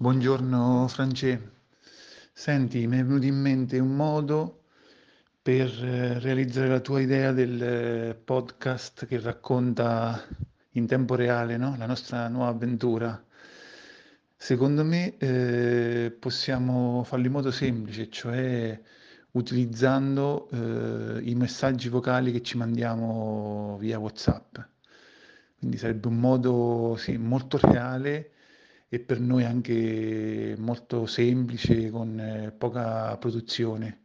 Buongiorno France. Senti, mi è venuto in mente un modo per eh, realizzare la tua idea del eh, podcast che racconta in tempo reale, no? La nostra nuova avventura. Secondo me eh, possiamo farlo in modo semplice, cioè utilizzando eh, i messaggi vocali che ci mandiamo via WhatsApp. Quindi sarebbe un modo sì, molto reale e per noi anche molto semplice, con eh, poca produzione.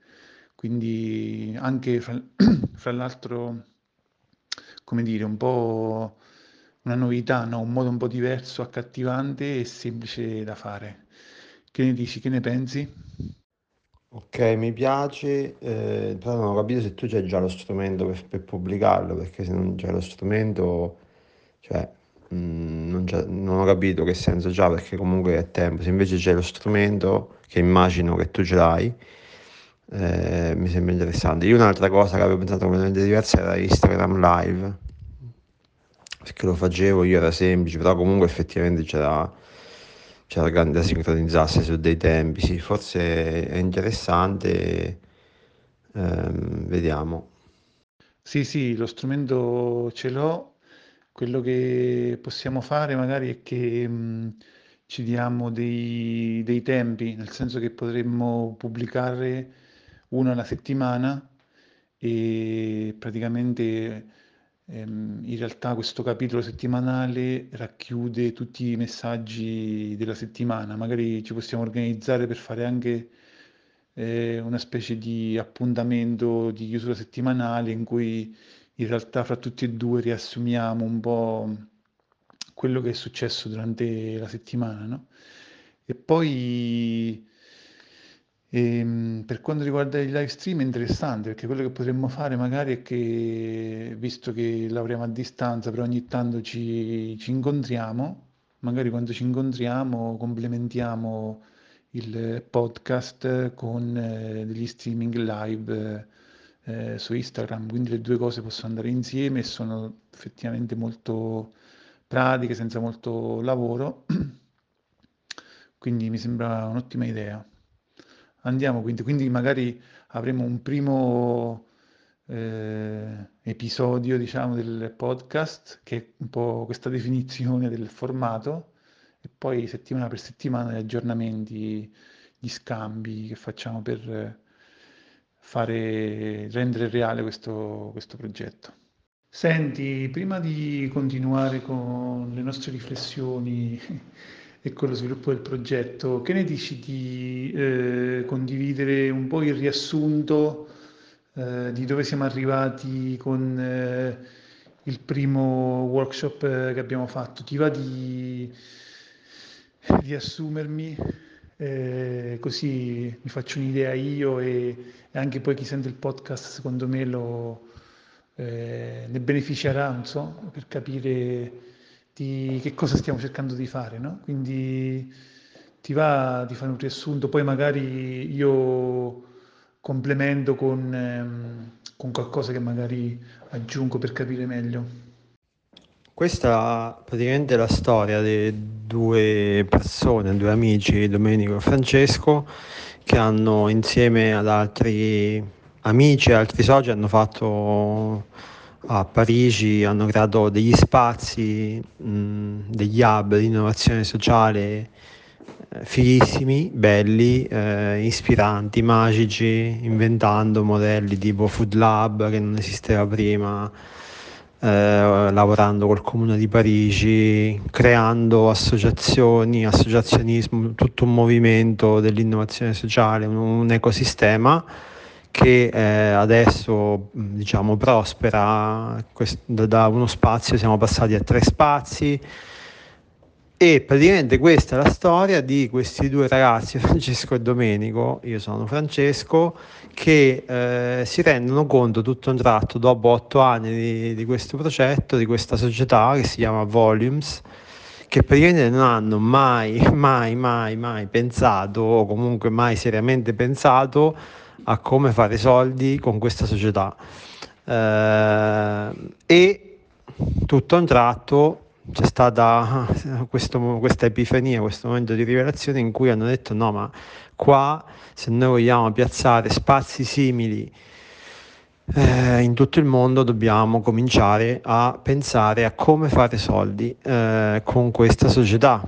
Quindi anche fra, fra l'altro, come dire, un po' una novità, no? un modo un po' diverso, accattivante e semplice da fare. Che ne dici, che ne pensi? Ok, mi piace, eh, però non ho capito se tu c'hai già lo strumento per, per pubblicarlo, perché se non c'è lo strumento, cioè, mh, non, c'è- non ho capito che senso c'ha, perché comunque è tempo. Se invece c'è lo strumento, che immagino che tu ce l'hai, eh, mi sembra interessante. Io un'altra cosa che avevo pensato completamente diversa era Instagram Live, perché lo facevo, io era semplice, però comunque effettivamente c'era c'era grande da sincronizzarsi su dei tempi, sì, forse è interessante, ehm, vediamo. Sì, sì, lo strumento ce l'ho. Quello che possiamo fare magari è che mh, ci diamo dei, dei tempi, nel senso che potremmo pubblicare uno alla settimana e praticamente ehm, in realtà questo capitolo settimanale racchiude tutti i messaggi della settimana. Magari ci possiamo organizzare per fare anche eh, una specie di appuntamento di chiusura settimanale in cui in realtà fra tutti e due riassumiamo un po' quello che è successo durante la settimana, no? E poi ehm, per quanto riguarda il live stream è interessante perché quello che potremmo fare magari è che, visto che lavoriamo a distanza, però ogni tanto ci, ci incontriamo, magari quando ci incontriamo complementiamo il podcast con eh, degli streaming live eh, su Instagram, quindi le due cose possono andare insieme e sono effettivamente molto pratiche, senza molto lavoro, quindi mi sembra un'ottima idea. Andiamo quindi, quindi magari avremo un primo eh, episodio, diciamo, del podcast, che è un po' questa definizione del formato, e poi settimana per settimana gli aggiornamenti, gli scambi che facciamo per fare, rendere reale questo, questo progetto. Senti, prima di continuare con le nostre riflessioni e con lo sviluppo del progetto, che ne dici di eh, condividere un po' il riassunto eh, di dove siamo arrivati con eh, il primo workshop eh, che abbiamo fatto? Ti va di riassumermi? Eh, così mi faccio un'idea io e, e anche poi chi sente il podcast secondo me lo, eh, ne beneficerà, so, per capire di che cosa stiamo cercando di fare, no? Quindi ti va di fare un riassunto, poi magari io complemento con, ehm, con qualcosa che magari aggiungo per capire meglio. Questa praticamente è la storia di due persone, due amici, Domenico e Francesco, che hanno insieme ad altri amici e altri soci hanno fatto a Parigi, hanno creato degli spazi, mh, degli hub di innovazione sociale eh, fighissimi, belli, eh, ispiranti, magici, inventando modelli tipo Food Lab che non esisteva prima, eh, lavorando col Comune di Parigi, creando associazioni, associazionismo, tutto un movimento dell'innovazione sociale, un, un ecosistema che eh, adesso diciamo prospera. Da uno spazio siamo passati a tre spazi e praticamente questa è la storia di questi due ragazzi, Francesco e Domenico, io sono Francesco, che eh, si rendono conto tutto un tratto dopo otto anni di, di questo progetto, di questa società che si chiama Volumes, che praticamente non hanno mai, mai, mai, mai pensato o comunque mai seriamente pensato a come fare soldi con questa società. Eh, e tutto un tratto c'è stata questo, questa epifania, questo momento di rivelazione in cui hanno detto no, ma qua se noi vogliamo piazzare spazi simili eh, in tutto il mondo dobbiamo cominciare a pensare a come fare soldi eh, con questa società.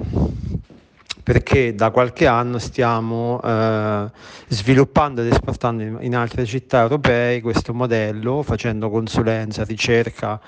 Perché da qualche anno stiamo eh, sviluppando ed esportando in, altre città europee questo modello facendo consulenza, ricerca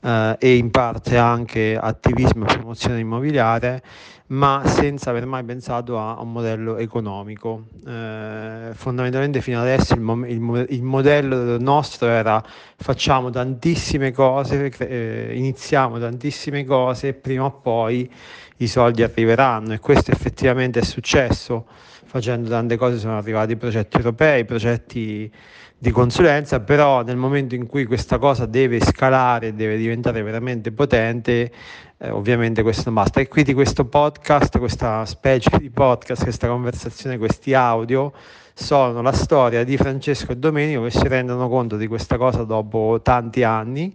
eh, e in parte anche attivismo e promozione immobiliare ma senza aver mai pensato a un modello economico. Eh, fondamentalmente fino adesso il, mo- il, il, modello nostro era facciamo tantissime cose, eh, iniziamo tantissime cose e prima o poi i soldi arriveranno e questo effettivamente è successo. Facendo tante cose sono arrivati progetti europei, progetti di consulenza, però nel momento in cui questa cosa deve scalare, deve diventare veramente potente, eh, ovviamente questo non basta. E quindi questo podcast, questa specie di podcast, questa conversazione, questi audio sono la storia di Francesco e Domenico che si rendono conto di questa cosa dopo tanti anni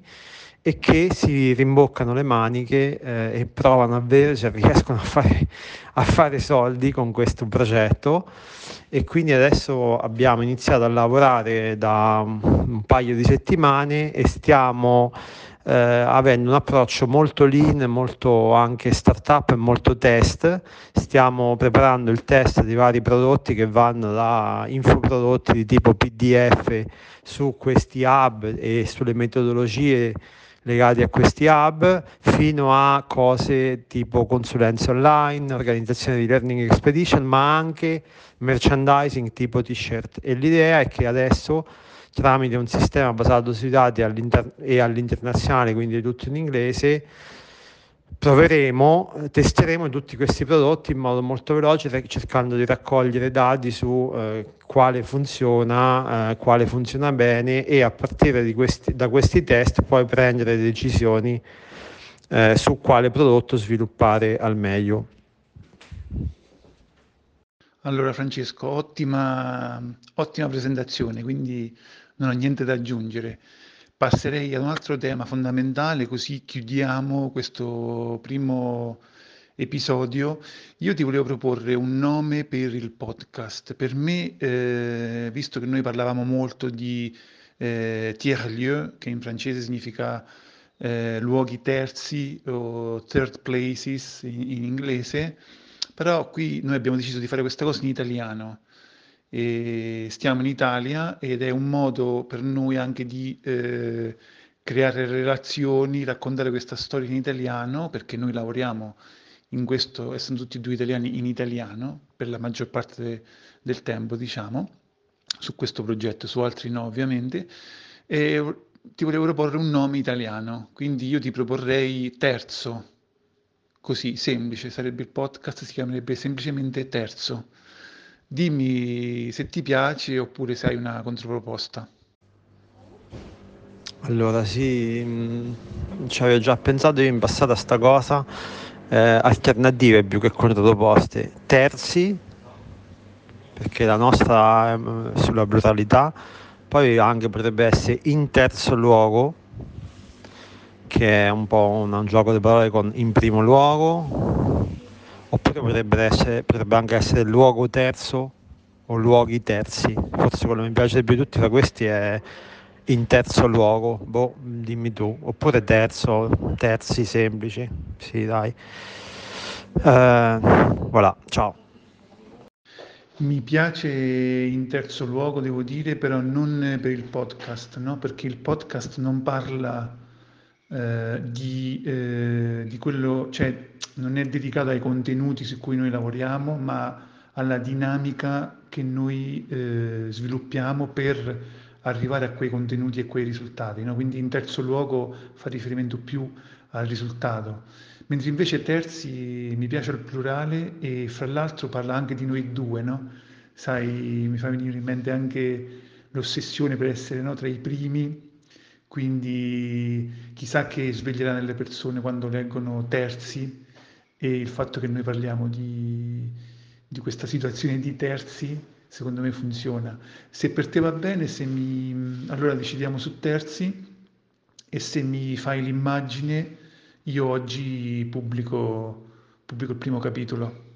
e che si rimboccano le maniche eh, e provano a vedere se riescono a fare, a fare soldi con questo progetto e quindi adesso abbiamo iniziato a lavorare da un paio di settimane e stiamo eh, avendo un approccio molto lean, molto anche startup e molto test. Stiamo preparando il test di vari prodotti che vanno da infoprodotti di tipo PDF su questi hub e sulle metodologie legati a questi hub fino a cose tipo consulenza online, organizzazione di learning expedition, ma anche merchandising tipo t-shirt. E l'idea è che adesso tramite un sistema basato sui dati all'inter- e all'internazionale, quindi tutto in inglese, proveremo, testeremo tutti questi prodotti in modo molto veloce cercando di raccogliere dati su eh, quale funziona, eh, quale funziona bene e a partire questi, da questi test poi prendere decisioni eh, su quale prodotto sviluppare al meglio. Allora Francesco, ottima, ottima presentazione, quindi non ho niente da aggiungere. Passerei ad un altro tema fondamentale, così chiudiamo questo primo episodio. Io ti volevo proporre un nome per il podcast. Per me, eh, visto che noi parlavamo molto di eh, tiers-lieu, che in francese significa eh, luoghi terzi o third places in, in inglese, però qui noi abbiamo deciso di fare questa cosa in italiano e stiamo in Italia ed è un modo per noi anche di eh, creare relazioni, raccontare questa storia in italiano, perché noi lavoriamo in questo, essendo tutti e due italiani, in italiano per la maggior parte de, del tempo, diciamo, su questo progetto, su altri no ovviamente, e ti volevo proporre un nome italiano, quindi io ti proporrei Terzo, così semplice, sarebbe il podcast, si chiamerebbe semplicemente Terzo. Dimmi se ti piace oppure se hai una controproposta. Allora sì, mh, ci avevo già pensato io in passato a sta cosa, eh, alternative più che controproposte, terzi, perché la nostra è sulla brutalità, poi anche potrebbe essere in terzo luogo, che è un po' un, un gioco di parole con in primo luogo, oppure potrebbe, essere, potrebbe anche essere luogo terzo o luoghi terzi. Forse quello che mi piace di più di tutti tra questi è in terzo luogo, boh, dimmi tu, oppure terzo, terzi semplici, sì dai. Uh, voilà, ciao. Mi piace in terzo luogo, devo dire, però non per il podcast, no? perché il podcast non parla eh, di, eh, di, quello, cioè non è dedicato ai contenuti su cui noi lavoriamo, ma alla dinamica che noi eh, sviluppiamo per arrivare a quei contenuti e quei risultati. No? Quindi in terzo luogo fa riferimento più al risultato. Mentre invece terzi mi piace il plurale e fra l'altro parla anche di noi due, no? Sai, mi fa venire in mente anche l'ossessione per essere no, tra i primi quindi chissà che sveglierà nelle persone quando leggono terzi e il fatto che noi parliamo di, di questa situazione di terzi, secondo me funziona. Se per te va bene, mi, allora decidiamo su terzi e se mi fai l'immagine io oggi pubblico, pubblico il primo capitolo.